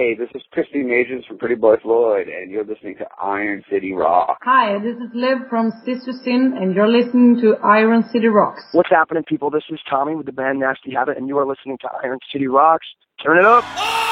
Hey, this is Kristy Majors from Pretty Boy Floyd, and you're listening to Iron City Rock. Hi, this is Liv from Sister Sin, and you're listening to Iron City Rocks. What's happening, people? This is Tommy with the band Nasty Habit, and you are listening to Iron City Rocks. Turn it up. Oh!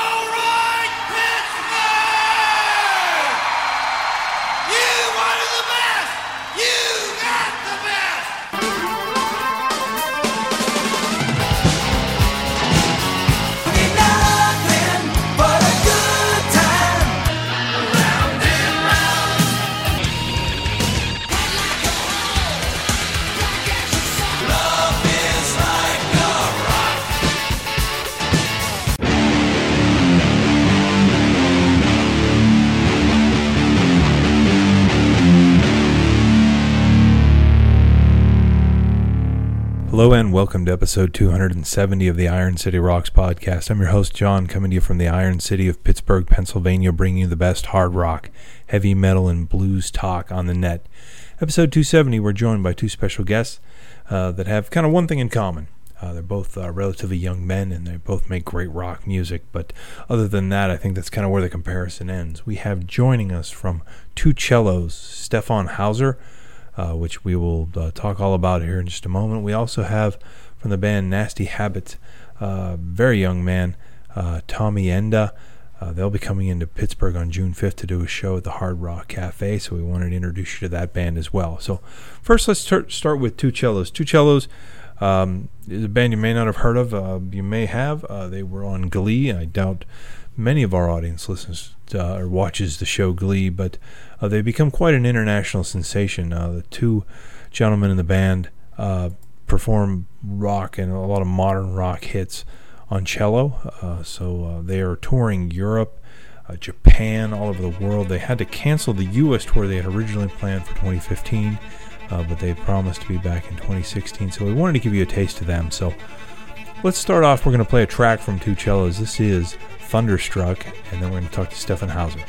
Hello and welcome to episode 270 of the Iron City Rocks podcast. I'm your host, John, coming to you from the Iron City of Pittsburgh, Pennsylvania, bringing you the best hard rock, heavy metal, and blues talk on the net. Episode 270, we're joined by two special guests uh, that have kind of one thing in common. Uh, they're both uh, relatively young men and they both make great rock music, but other than that, I think that's kind of where the comparison ends. We have joining us from two cellos, Stefan Hauser uh, which we will uh, talk all about here in just a moment. We also have from the band Nasty Habit, uh, very young man, uh, Tommy Enda. Uh, they'll be coming into Pittsburgh on June 5th to do a show at the Hard Rock Cafe, so we wanted to introduce you to that band as well. So, first, let's start, start with Two Cellos. Two Cellos um, is a band you may not have heard of. Uh, you may have. they were on Glee. I doubt many of our audience listens uh, or watches the show Glee, but uh, they become quite an international sensation. Uh, the two gentlemen in the band uh, perform rock and a lot of modern rock hits on cello. Uh, so uh, they are touring Europe, Japan, all over the world. They had to cancel the U.S. tour they had originally planned for 2015. but they promised to be back in 2016, so we wanted to give you a taste of them. So let's start off. We're going to play a track from Two Cellos. This is Thunderstruck, and then we're going to talk to Stefan Hauser.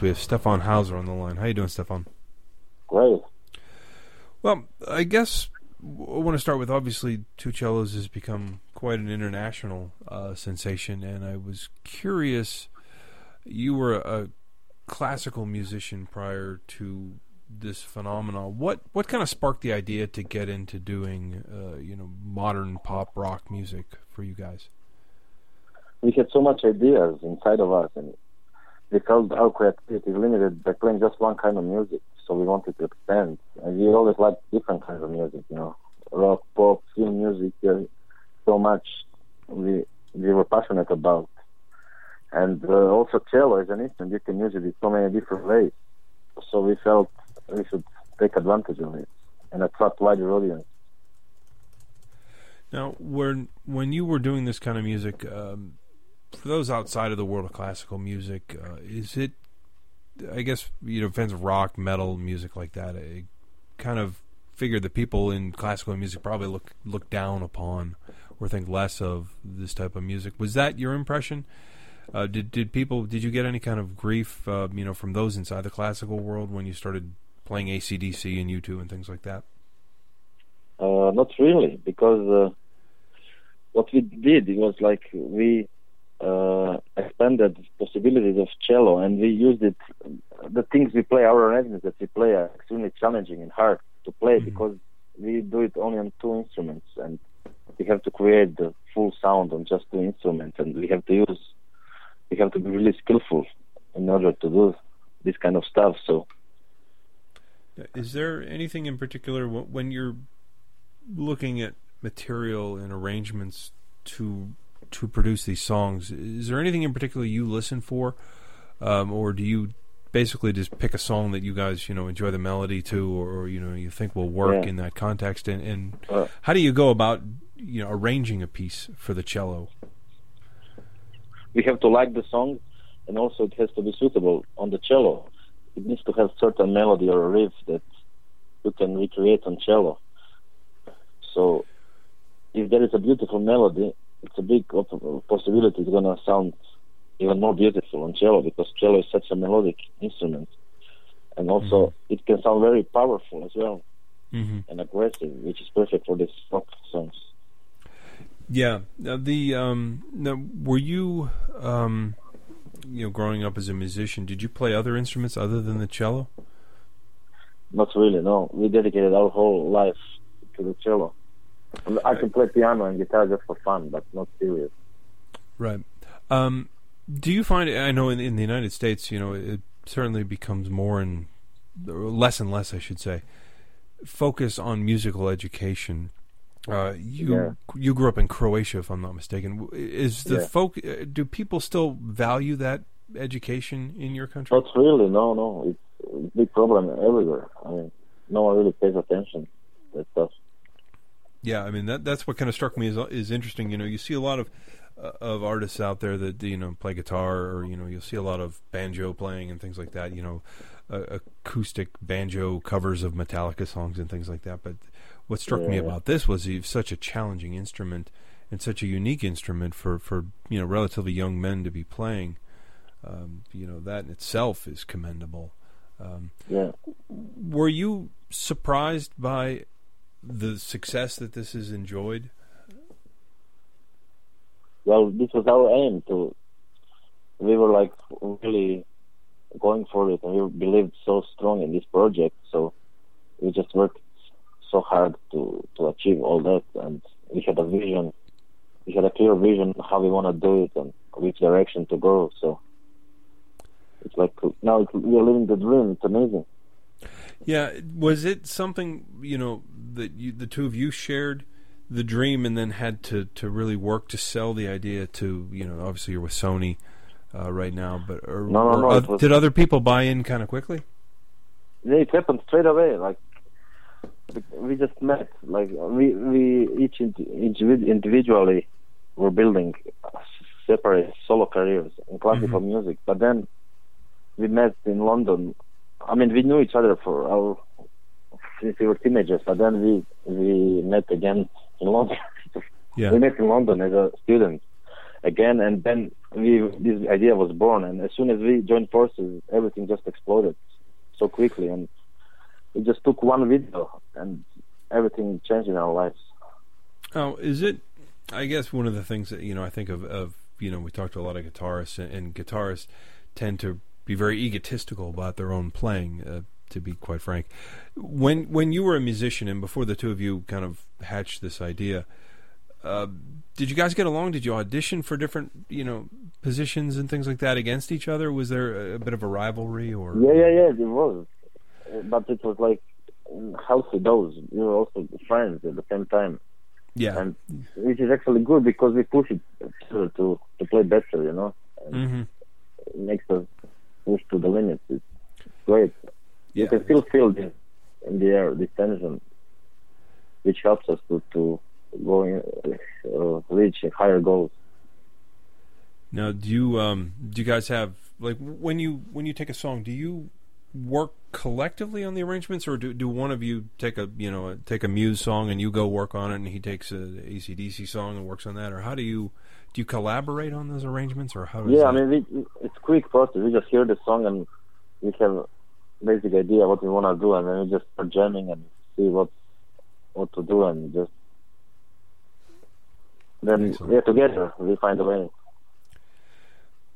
We have Stefan Hauser on the line. How you doing, Stefan? Great. Well, I guess I want to start with obviously Two Cellos has become quite an international uh, sensation, and I was curious. You were a classical musician prior to this phenomenon. What what kind of sparked the idea to get into doing uh, you know modern pop rock music for you guys? We had so much ideas inside of us, and we felt our creativity is limited by playing just one kind of music, so we wanted to expand. And we always liked different kinds of music, you know, rock, pop, film music, uh, so much we we were passionate about. And uh, also cello is an instrument you can use it in so many different ways. So we felt we should take advantage of it and attract wider audience. Now, when when you were doing this kind of music, um, for those outside of the world of classical music, uh, is it? I guess you know, fans of rock, metal, music like that. I kind of figure that people in classical music probably look look down upon or think less of this type of music. Was that your impression? Uh, did did people did you get any kind of grief, uh, you know, from those inside the classical world when you started playing ACDC and U2 and things like that? Uh, not really, because uh, what we did it was like we uh, expanded possibilities of cello, and we used it. The things we play, our arrangements that we play, are extremely challenging and hard to play Mhm. because we do it only on two instruments, and we have to create the full sound on just two instruments, and we have to use, we have to be really skillful in order to do this kind of stuff. So Is there anything in particular when you're looking at material and arrangements to to produce these songs? Is there anything in particular you listen for, um, or do you basically just pick a song that you guys you know enjoy the melody to, or, or you know you think will work Yeah. in that context? And, and Uh, how do you go about you know arranging a piece for the cello? we have to like the song, and also it has to be suitable on the cello. It needs to have certain melody or a riff that you can recreate on cello. So, if there is a beautiful melody, it's a big possibility it's gonna sound even more beautiful on cello because cello is such a melodic instrument, and also it can sound very powerful as well Mm-hmm. and aggressive, which is perfect for these rock songs. Yeah. Now the um, now, were you um, you know growing up as a musician? Did you play other instruments other than the cello? Not really, no. We dedicated our whole life to the cello. I can play piano and guitar just for fun, but not serious. Right. Um, do you find? I know in, in the United States, you know, it certainly becomes more and less and less, I should say, focus on musical education. Uh, you Yeah. you grew up in Croatia, if I'm not mistaken. Is the Yeah. folk? uh, Do people still value that education in your country? Not really, no, no. It's a big problem everywhere. I mean, no one really pays attention to that stuff. Yeah, I mean that that's what kind of struck me as is interesting. You know, you see a lot of uh, of artists out there that you know play guitar, or you know, you'll see a lot of banjo playing and things like that. You know, uh, acoustic banjo covers of Metallica songs and things like that. But what struck me about this was it's such a challenging instrument and such a unique instrument for for you know relatively young men to be playing. Um, you know, that in itself is commendable. Um, Yeah. were you surprised by the success that this has enjoyed? Well, this was our aim to. We were like really going for it, and we believed so strong in this project. So we just worked so hard to to achieve all that, and we had a vision. We had a clear vision how we want to do it and which direction to go. So it's like now we are living the dream. It's amazing. Yeah, was it something you know that you, the two of you shared the dream and then had to to really work to sell the idea to you know obviously you're with Sony uh, right now, but or, No, no, no, was- did other people buy in kind of quickly? Yeah, it happened straight away. Like we just met. Like we we each individ- individually were building separate solo careers in classical music. But then we met in London. I mean, we knew each other for our since we were teenagers. But then we we met again in London. Yeah, we met in London as a student again, and then we this idea was born. And as soon as we joined forces, everything just exploded so quickly, and it just took one video, and everything changed in our lives. Oh, is it? I guess one of the things that you know I think of, of you know we talked to a lot of guitarists and, and guitarists tend to be very egotistical about their own playing. Uh, to be quite frank, when when you were a musician and before the two of you kind of hatched this idea, uh, did you guys get along? Did you audition for different you know positions and things like that against each other? Was there a, a bit of a rivalry or? Yeah, yeah, yeah, it was, but it was like healthy dose. We were also friends at the same time, yeah. and which is actually good because we push it to to, to play better, you know. And hmm makes us push to the limits. It's great. Yeah. You can still feel this in the air, this tension, which helps us to to going uh, reach higher goals. Now, do you um do you guys have like when you when you take a song, do you work collectively on the arrangements, or do do one of you take a you know take a Muse song and you go work on it, and he takes a ACDC song and works on that, or how do you do you collaborate on those arrangements, or how? Does Yeah, that, I mean, we, it's quick process. We just hear the song and we have basic idea what we want to do, and then we just start jamming and see what what to do, and just then Excellent. yeah, together we find a way.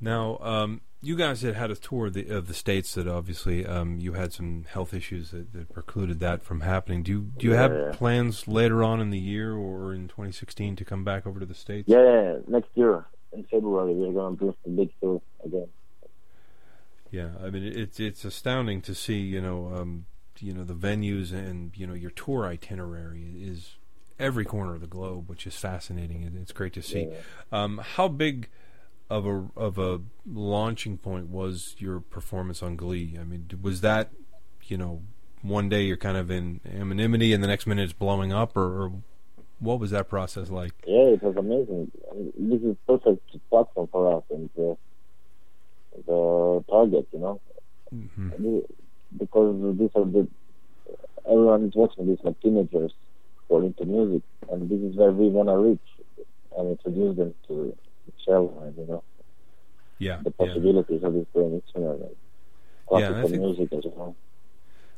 Now, um, you guys had had a tour of the, of the states that obviously um, you had some health issues that, that precluded that from happening. Do you do you Yeah, have yeah. plans later on in the year or in 2016 to come back over to the states? Yeah, yeah, next year in February we're gonna do a big tour again. Yeah, I mean it's it's astounding to see you know um, you know the venues and you know your tour itinerary is every corner of the globe, which is fascinating and it's great to see. Um, how big of a of a launching point was your performance on Glee? I mean, was that you know one day you're kind of in anonymity and the next minute it's blowing up, or, or what was that process like? Yeah, it was amazing. This is perfect platform for us and uh, the target, you know, hmm because these are the everyone is watching these like teenagers who are into music, and this is where we wanna reach and introduce them to cello and you know Yeah, the yeah. possibilities of this great instrument Yeah, I classical think- music as well.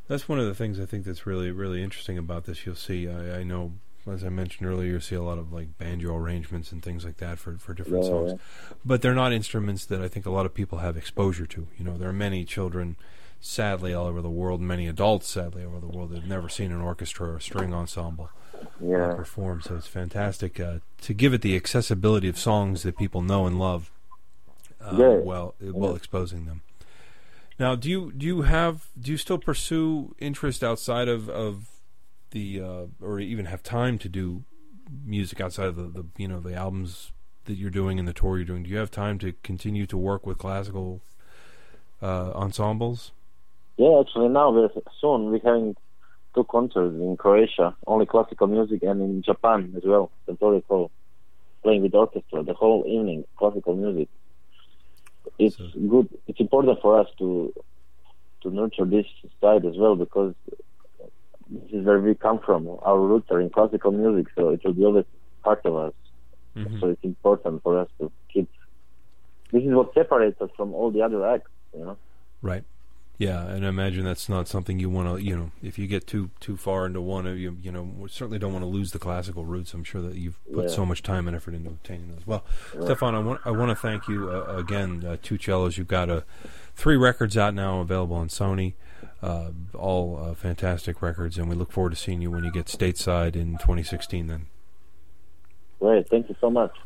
That's one of the things I think that's really, really interesting about this. You'll see, I, I know, as I mentioned earlier, you'll see a lot of like banjo arrangements and things like that for, for different Yeah, songs. yeah. But they're not instruments that I think a lot of people have exposure to. You know, there are many children, sadly, all over the world, many adults, sadly, all over the world, that have never seen an orchestra or a string ensemble Yeah, perform. So it's fantastic uh, to give it the accessibility of songs that people know and love. Uh, Yeah. While while exposing them. Now, do you do you have do you still pursue interest outside of of the uh, or even have time to do music outside of the, the you know the albums that you're doing and the tour you're doing? Do you have time to continue to work with classical uh, ensembles? yeah. Actually, now we're soon we're having two concerts in Croatia, only classical music, and in Japan as well, Suntory Hall, playing with orchestra the whole evening, classical music. It's So- good. It's important for us to to nurture this side as well because this is where we come from. Our roots are in classical music, so it will be always part of us. Mhm. So it's important for us to keep. This is what separates us from all the other acts, you know. Right. Yeah, and I imagine that's not something you want to, you know, if you get too too far into one of you, you know, certainly don't want to lose the classical roots. I'm sure that you've put Yeah. so much time and effort into obtaining those. Well, Yeah. Stefan, I want I want to thank you uh, again. Uh, two cellos. You've got uh, three records out now, available on Sony. Uh, all uh, fantastic records, and we look forward to seeing you when you get stateside in 2016. Then, Great. Thank you so much.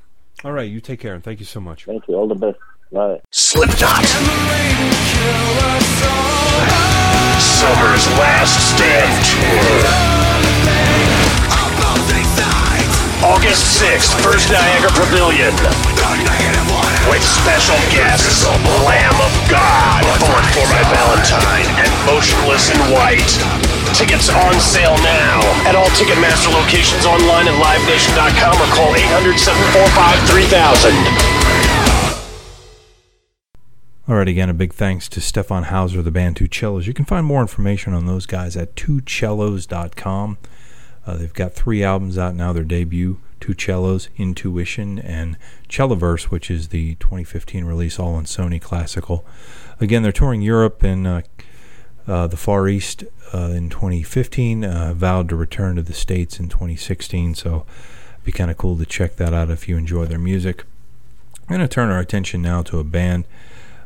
all right, you take care, and thank you so much. Thank you. All the best. Slipknot. Summer's last stand tour. August 6th, First Niagara Pavilion. With special guests, Lamb of God, Bullet for My Valentine, and Motionless in White. Tickets on sale now at all Ticketmaster locations online at livenation.com or call 800 745 3000. All right, again, a big thanks to Stefan Hauser, the band Two Cellos. You can find more information on those guys at twocellos.com. Uh, they've got three albums out now. Their debut, Two Cellos, Intuition, and Celloverse, which is the 2015 release, all on Sony Classical. Again, they're touring Europe and uh, uh, the Far East uh, in 2015. Uh, vowed to return to the States in 2016, so it'd be kind of cool to check that out if you enjoy their music. I'm going to turn our attention now to a band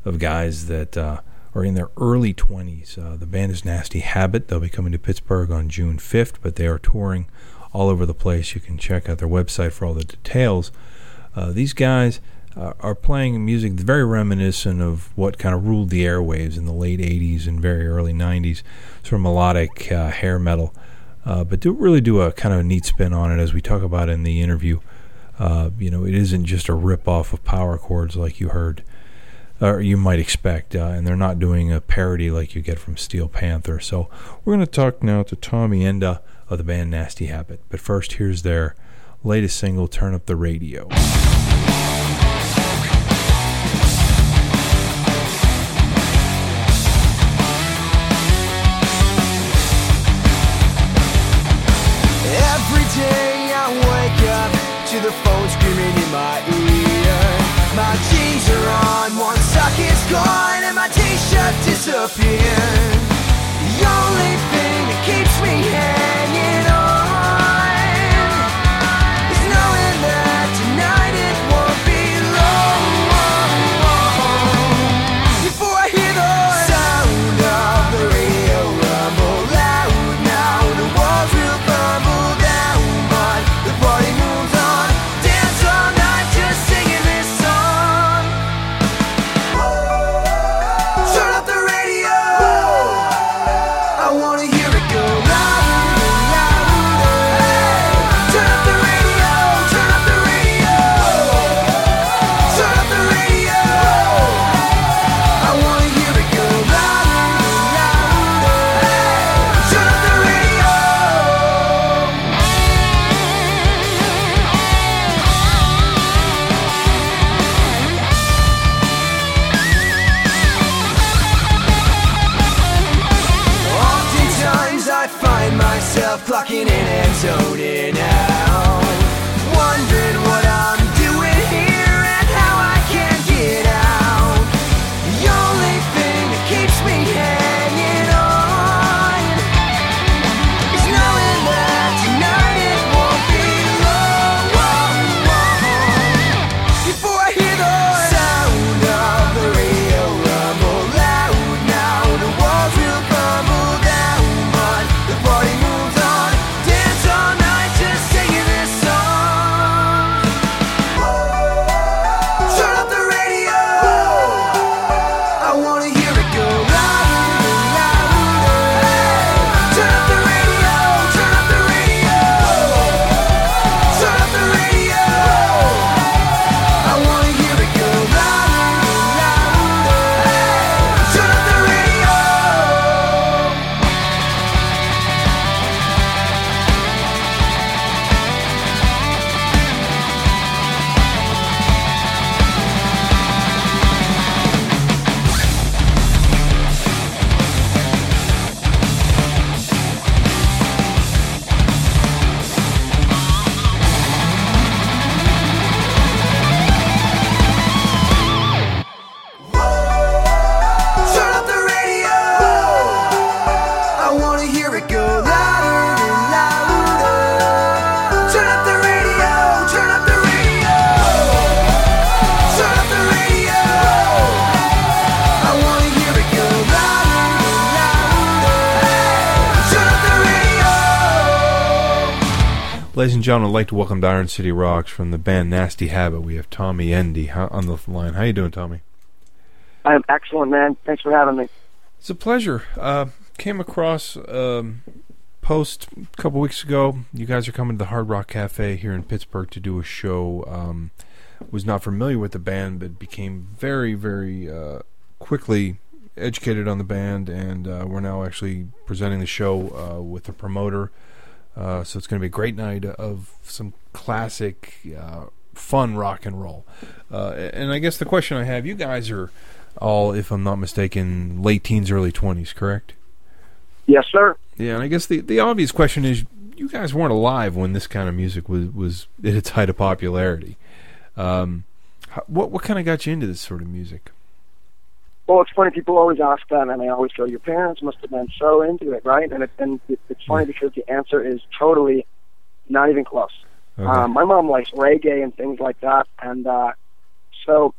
of guys that uh, are in their early 20s. Uh, the band is Nasty Habit. They'll be coming to Pittsburgh on June 5th, but they are touring all over the place. You can check out their website for all the details. Uh, these guys uh, are playing music very reminiscent of what kind of ruled the airwaves in the late 80s and very early 90s, sort of melodic uh, hair metal. Uh, but do really do a kind of a neat spin on it, as we talk about in the interview. You know, it isn't just a rip off of power chords like you heard or you might expect, uh, and they're not doing a parody like you get from Steel Panther. So we're going to talk now to Tommy Enda of the band Nasty Habit. But first, here's their latest single, Turn Up the Radio. Every day I wake up to the phone screaming in my ear. My jeans are on, one sock is gone, and my t-shirt disappeared. The only thing that keeps me hanging on gentlemen, I'd like to welcome to Iron City Rocks from the band Nasty Habit. We have Tommy Endy on the line. How you doing, Tommy? I am excellent, man. Thanks for having me. It's a pleasure. Uh, came across um, post a couple weeks ago. You guys are coming to the Hard Rock Cafe here in Pittsburgh to do a show. Um, was not familiar with the band, but became very, very uh, quickly educated on the band, and uh, we're now actually presenting the show uh, with the promoter. Uh, so it's going to be a great night of some classic, uh, fun rock and roll. Uh, and I guess the question I have: You guys are all, if I'm not mistaken, late teens, early twenties, correct? Yes, sir. Yeah, and I guess the the obvious question is: You guys weren't alive when this kind of music was was at its height of popularity. Um, what what kind of got you into this sort of music? Well, it's funny. People always ask that, and I always go, "Your parents must have been so into it, right?" And, it, and it, it's funny because the answer is totally not even close. Okay. Um, my mom likes reggae and things like that, and uh, so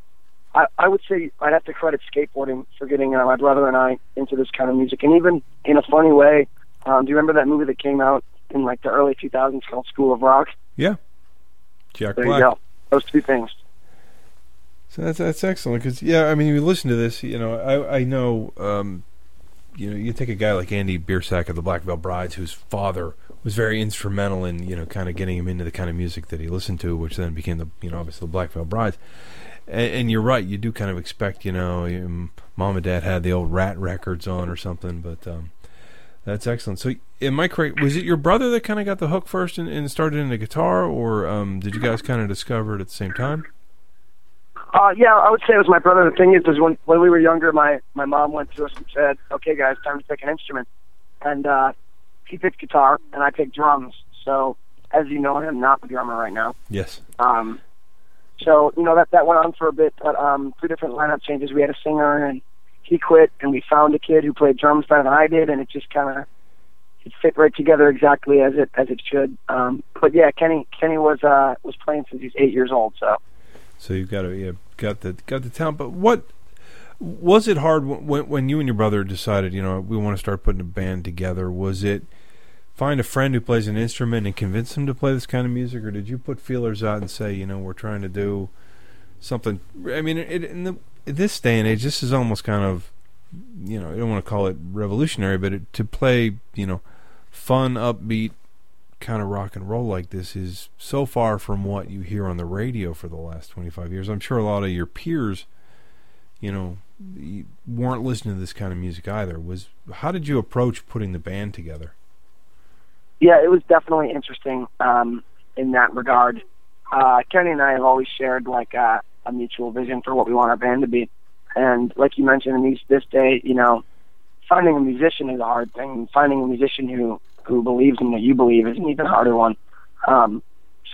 I, I would say I'd have to credit skateboarding for getting uh, my brother and I into this kind of music, and even in a funny way. Um, do you remember that movie that came out in like the early 2000s called School of Rock? yeah, Jack There Black. you go. Those two things. So that's that's excellent because yeah, I mean, you listen to this, you know, I I know, um, you know, you take a guy like Andy Biersack of the Black Veil Brides, whose father was very instrumental in you know kind of getting him into the kind of music that he listened to, which then became the you know obviously the Black Veil Brides. And, and you're right, you do kind of expect, you know, mom and dad had the old Ratt records on or something, but um, That's excellent. So, am I correct? Was it your brother that kind of got the hook first and, and started in the guitar, or um, did you guys kind of discover it at the same time? Uh, yeah, I would say it was my brother. The thing is, is when when we were younger, my my mom went to us and said, "Okay, guys, time to pick an instrument," and uh, he picked guitar and I picked drums. So, as you know, I'm not the drummer right now. Yes. Um, so you know that that went on for a bit, but um, two different lineup changes. We had a singer, and he quit, and we found a kid who played drums better than I did, and it just kind of it fit right together exactly as it as it should. Um, but yeah, Kenny Kenny was uh, was playing since he's eight years old. So So you've got to yeah, got the got the talent. But what was it hard when when you and your brother decided you know we want to start putting a band together? Was it find a friend who plays an instrument and convince them to play this kind of music, or did you put feelers out and say you know we're trying to do something? I mean, it, in the this day and age, this is almost kind of you know I don't want to call it revolutionary, but it, to play you know fun, upbeat kind of rock and roll like this is so far from what you hear on the radio for the last 25 years. I'm sure a lot of your peers, you know, weren't listening to this kind of music either. Was how did you approach putting the band together? yeah, it was definitely interesting um, in that regard. Uh, Kenny and I have always shared like uh, a mutual vision for what we want our band to be, and like you mentioned, in these, this day, you know, finding a musician is a hard thing. Finding a musician who who believes in what you believe is an even harder one. Um,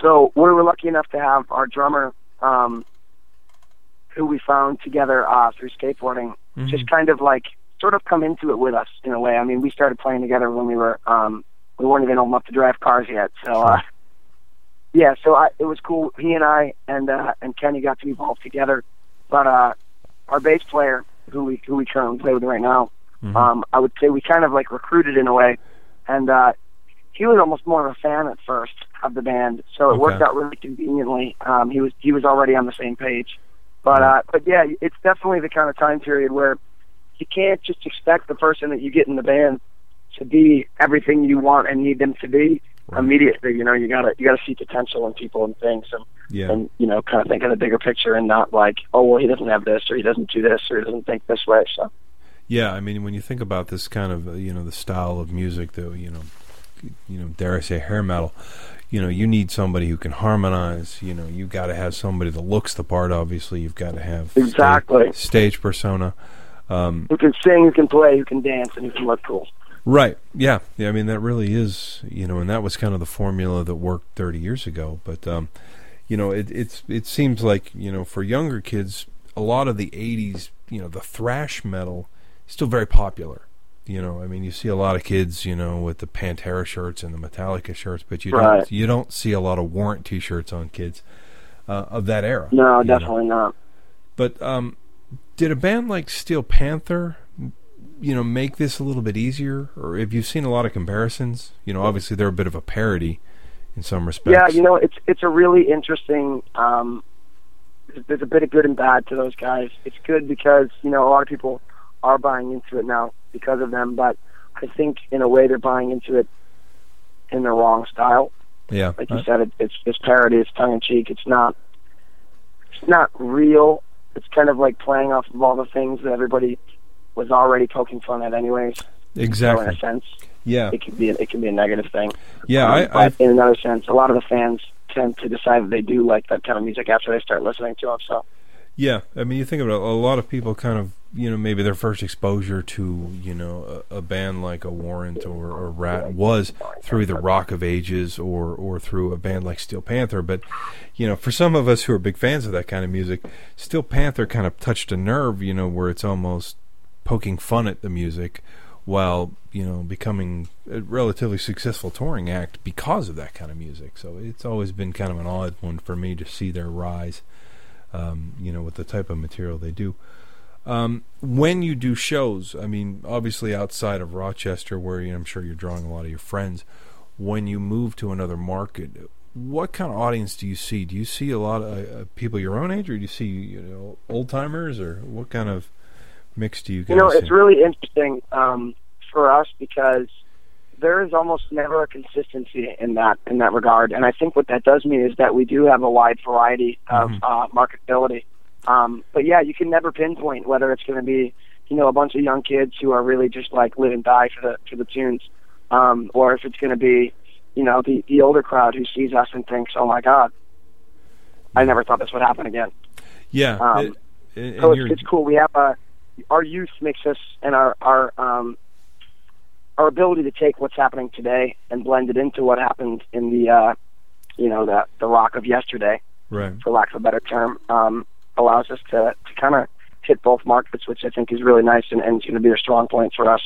so we were lucky enough to have our drummer, um, who we found together uh, through skateboarding, Mhm. just kind of like sort of come into it with us in a way. I mean, we started playing together when we were um, we weren't even old enough to drive cars yet. So uh, yeah, so I, it was cool. He and I and uh, and Kenny got to evolve together. But uh, our bass player, who we who we currently play with right now, Mhm. um, I would say we kind of like recruited in a way, and uh, he was almost more of a fan at first of the band, so it worked out really conveniently. Um, he was he was already on the same page, but uh, but yeah, it's definitely the kind of time period where you can't just expect the person that you get in the band to be everything you want and need them to be Right. immediately. You know, you gotta you gotta see potential in people and things, and Yeah. and you know, kind of think of the bigger picture and not like, oh well, he doesn't have this or he doesn't do this or he doesn't think this way. So Yeah, I mean, when you think about this kind of, uh, you know, the style of music, though, you know, you know, dare I say, hair metal, you know, you need somebody who can harmonize. You know, you've got to have somebody that looks the part. Obviously, you've got to have Exactly. stage persona. Um, who can sing, who can play, who can dance, and who can look cool. Right. Yeah. Yeah. I mean, that really is, you know, and that was kind of the formula that worked 30 years ago. But, um, you know, it, it's it seems like you know for younger kids, a lot of the 80s, you know, the thrash metal still very popular. You know, I mean, you see a lot of kids, you know, with the Pantera shirts and the Metallica shirts, but you don't you don't see a lot of Warrant T-shirts on kids uh, of that era. No, you know. definitely not. But um, did a band like Steel Panther, you know, make this a little bit easier? Or have you seen a lot of comparisons? You know, obviously they're a bit of a parody in some respects. Yeah, you know, it's it's a really interesting. Um, there's a bit of good and bad to those guys. It's good because you know a lot of people are buying into it now because of them, but I think in a way they're buying into it in the wrong style. yeah, Like you uh, said, it, it's it's parody, it's tongue in cheek, it's not it's not real. It's kind of like playing off of all the things that everybody was already poking fun at, anyways. So in exactly. a sense, Yeah, it could be it can be a negative thing. yeah. Um, I, but I in another sense, a lot of the fans tend to decide that they do like that kind of music after they start listening to them. So Yeah, I mean, you think about it, a lot of people kind of, you know, maybe their first exposure to, you know, a, a band like a Warrant or, or Ratt was through the Rock of Ages or or through a band like Steel Panther. But, you know, for some of us who are big fans of that kind of music, Steel Panther kind of touched a nerve, you know, where it's almost poking fun at the music while, you know, becoming a relatively successful touring act because of that kind of music. So it's always been kind of an odd one for me to see their rise um, you know, with the type of material they do. Um, when you do shows, I mean, obviously outside of Rochester, where you know, I'm sure you're drawing a lot of your friends, when you move to another market, what kind of audience do you see? Do you see a lot of uh, people your own age, or do you see you know old timers, or what kind of mix do you guys? you know, see? it's really interesting um, for us because there is almost never a consistency in that in that regard, and I think what that does mean is that we do have a wide variety of Mhm. uh, marketability. Um, but yeah, you can never pinpoint whether it's going to be you know a bunch of young kids who are really just like live and die for the for the tunes, um, or if it's going to be you know the the older crowd who sees us and thinks, oh my god, I never thought this would happen again. Yeah. Um, it- and So it's, it's cool. We have uh, our youth makes us and our our um, our ability to take what's happening today and blend it into what happened in the uh, you know the the rock of yesterday, right. for lack of a better term, um, allows us to to kind of hit both markets, which I think is really nice and, and is going to be a strong point for us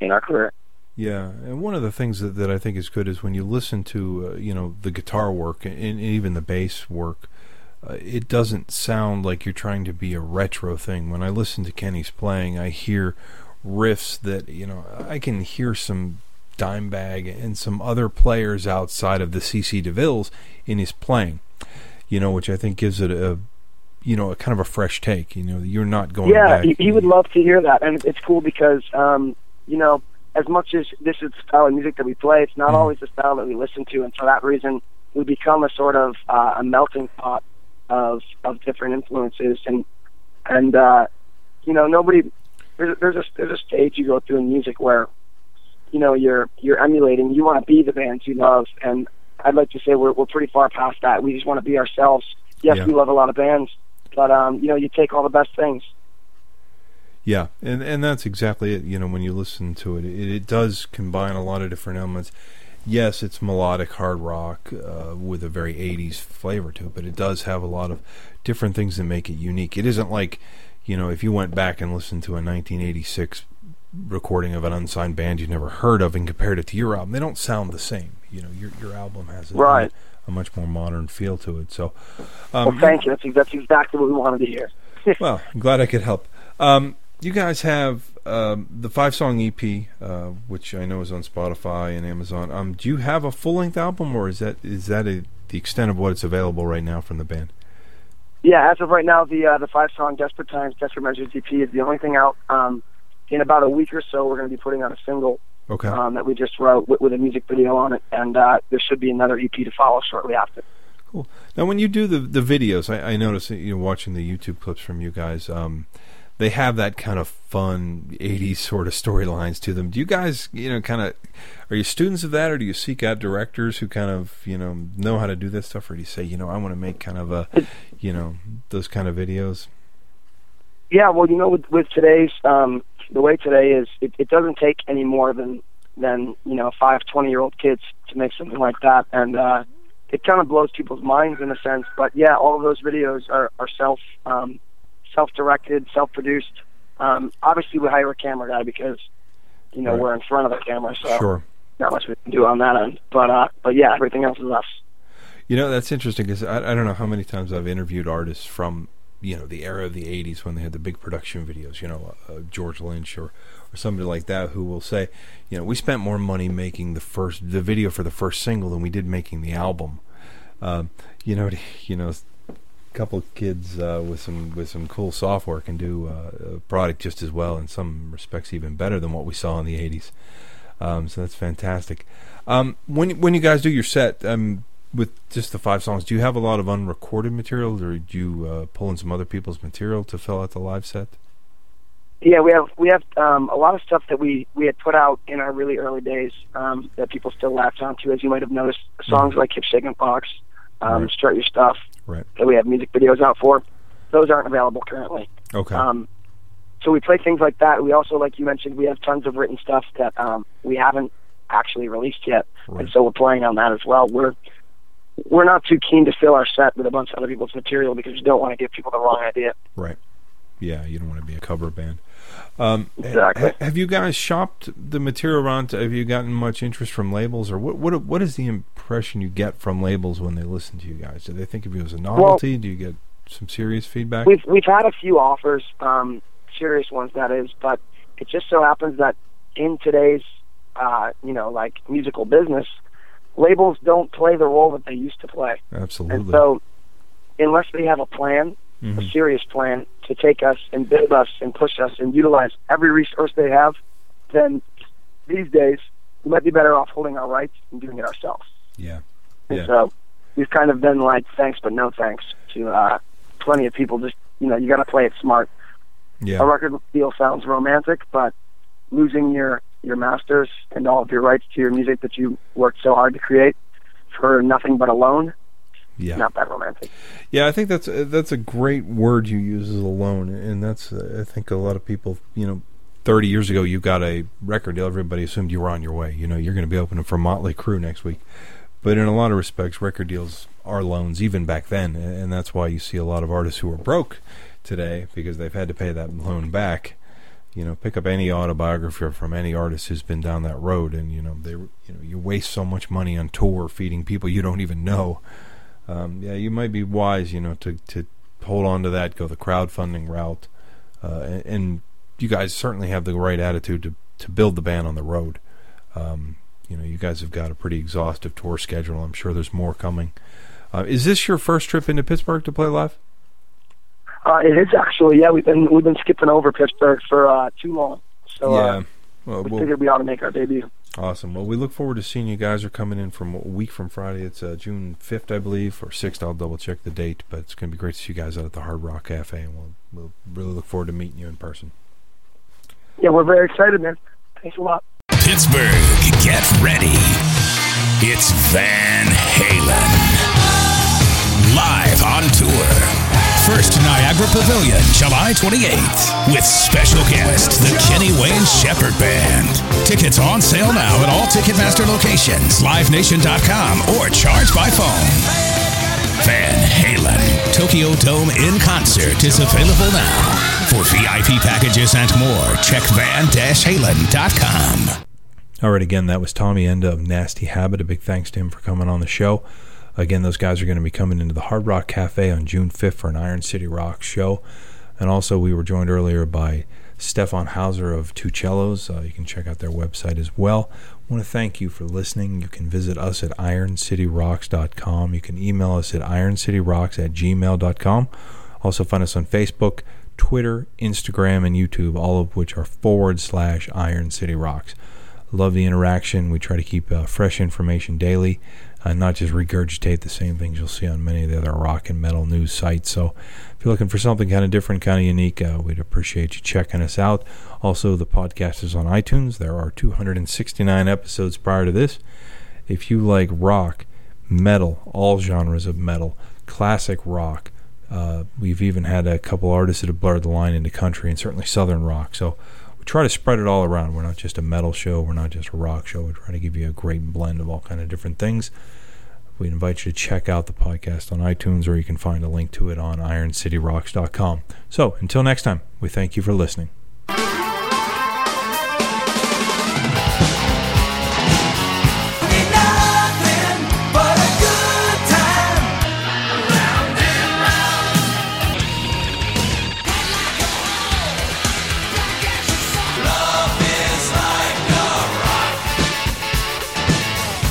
in our career. Yeah, and one of the things that, that I think is good is when you listen to uh, you know the guitar work and, and even the bass work, uh, it doesn't sound like you're trying to be a retro thing. When I listen to Kenny's playing, I hear riffs that you know I can hear some Dimebag and some other players outside of the CC DeVilles in his playing, you know, which I think gives it a you know a kind of a fresh take. You know, you're not going yeah, back. he, he would love to hear that, and it's cool because um, you know, as much as this is the style of music that we play, it's not Mhm. always the style that we listen to, and for that reason, we become a sort of uh, a melting pot of of different influences, and and uh, you know, nobody there's a, there's a there's a stage you go through in music where you know you're you're emulating, you want to be the bands you love, and I'd like to say we're we're pretty far past that. We just want to be ourselves. Yes, Yeah. we love a lot of bands, but um, you know, you take all the best things. Yeah, and and that's exactly it. You know, when you listen to it, it, it does combine a lot of different elements. Yes, it's melodic hard rock uh, with a very '80s flavor to it, but it does have a lot of different things that make it unique. It isn't like, you know, if you went back and listened to a 1986 recording of an unsigned band you've never heard of and compared it to your album, they don't sound the same. You know, your your album has a, Right. a much more modern feel to it. So, um, Well, thank you. That's, that's exactly what we wanted to hear. well, I'm glad I could help. Um, you guys have um, the five song EP, uh, which I know is on Spotify and Amazon. Um, do you have a full length album, or is that is that a, the extent of what it's available right now from the band? Yeah, as of right now, the uh, the five song "Desperate Times, Desperate Measures" EP is the only thing out. Um, in about a week or so, we're going to be putting out a single Okay. um, that we just wrote with, with a music video on it, and uh, there should be another EP to follow shortly after. Cool. Now, when you do the the videos, I, I notice that, you know watching the YouTube clips from you guys. Um, they have that kind of fun '80s sort of storylines to them. Do you guys, you know, kind of are you students of that, or do you seek out directors who kind of you know know how to do this stuff, or do you say, you know, I want to make kind of a, you know, those kind of videos? Yeah, well, you know, with with today's um, the way today is, it, it doesn't take any more than than you know five twenty year old kids to make something like that, and uh, it kind of blows people's minds in a sense. But yeah, all of those videos are are self um, self directed, self produced. Um, obviously, we hire a camera guy because you know Right. we're in front of the camera, so Sure. not much we can do on that end. But uh, but yeah, everything else is us. You know, that's interesting because I, I don't know how many times I've interviewed artists from, you know, the era of the 80s when they had the big production videos, you know, uh, George Lynch or, or somebody like that who will say, you know, we spent more money making the first, the video for the first single than we did making the album. Um, you know, you know, a couple kids uh, with some with some cool software can do uh, a product just as well, in some respects even better than what we saw in the 80s. Um, so that's fantastic. Um, when when you guys do your set, um, with just the five songs, do you have a lot of unrecorded material, or do you uh, pull in some other people's material to fill out the live set? Yeah, we have we have um, a lot of stuff that we we had put out in our really early days um, that people still latch onto. As you might have noticed, songs like "Hip Shaking Box," um, Right. "Strut Your Stuff," Right. that we have music videos out for. Those aren't available currently. Okay. Um, so we play things like that. We also, like you mentioned, we have tons of written stuff that um, we haven't actually released yet, Right. and so we're playing on that as well. We're we're not too keen to fill our set with a bunch of other people's material because you don't want to give people the wrong idea. Right. Yeah, you don't want to be a cover band. Um, Exactly. ha- have you guys shopped the material around? To, have you gotten much interest from labels, or what? What? What is the impression you get from labels when they listen to you guys? Do they think of you as a novelty? Do you get some serious feedback? We've we've had a few offers, um, serious ones that is, but it just so happens that in today's uh, you know like musical business, labels don't play the role that they used to play, Absolutely. and so unless they have a plan, a Mhm. serious plan to take us and build us and push us and utilize every resource they have, then these days we might be better off holding our rights and doing it ourselves. Yeah. And Yeah. so we've kind of been like thanks but no thanks to uh, plenty of people. Just you know, you got to play it smart. Yeah. a record deal sounds romantic, but losing your your masters and all of your rights to your music that you worked so hard to create for nothing but a loan, Yeah. not that romantic. Yeah, I think that's that's a great word you use as alone, and that's uh, I think a lot of people, you know, thirty years ago you got a record deal, everybody assumed you were on your way. You know, you're going to be opening for Motley Crue next week, but in a lot of respects, record deals are loans even back then, and that's why you see a lot of artists who are broke today because they've had to pay that loan back. You know, pick up any autobiography from any artist who's been down that road, and you know they, you know, you waste so much money on tour feeding people you don't even know um, yeah, you might be wise, you know, to to hold on to that, go the crowdfunding route, uh, and, and you guys certainly have the right attitude to to build the band on the road. Um, you know, you guys have got a pretty exhaustive tour schedule. I'm sure there's more coming. Uh, is this your first trip into Pittsburgh to play live? Uh, it is actually, yeah. We've been we've been skipping over Pittsburgh for uh, too long, so yeah. uh, Well, we well, figured we ought to make our debut. awesome. Well, we look forward to seeing you guys are coming in from a week from Friday. It's uh, June 5th, I believe, or 6th. I'll double check the date, but it's going to be great to see you guys out at the Hard Rock Cafe, and we'll we'll really look forward to meeting you in person. Yeah, we're very excited, man. Thanks a lot. Pittsburgh, get ready. It's Van Halen. Live on tour. First Niagara Pavilion, July 28th, with special guest, the Kenny Wayne Shepherd Band. Tickets on sale now at all Ticketmaster locations, livenation.com, or charge by phone. Van Halen, Tokyo Dome in concert is available now. For VIP packages and more, check van-halen.com. All right, again, that was Tommy Enda of Nasty Habit. A big thanks to him for coming on the show. Again, those guys are going to be coming into the Hard Rock Cafe on June 5th for an Iron City Rock show. And also, we were joined earlier by Stefan Hauser of Two Cellos. Uh, you can check out their website as well. I want to thank you for listening. You can visit us at ironcityrocks.com. You can email us at ironcityrocks at gmail.com. Also, find us on Facebook, Twitter, Instagram, and YouTube, all of which are forward slash Iron City Rocks. Love the interaction. We try to keep uh, fresh information daily, and not just regurgitate the same things you'll see on many of the other rock and metal news sites. So, if you're looking for something kind of different, kind of unique, uh, we'd appreciate you checking us out. Also, the podcast is on iTunes. There are 269 episodes prior to this. If you like rock, metal, all genres of metal, classic rock, uh, we've even had a couple artists that have blurred the line into country and certainly southern rock. So we try to spread it all around. We're not just a metal show. We're not just a rock show. We try to give you a great blend of all kind of different things. We invite you to check out the podcast on iTunes, or you can find a link to it on IronCityRocks.com. So until next time, we thank you for listening.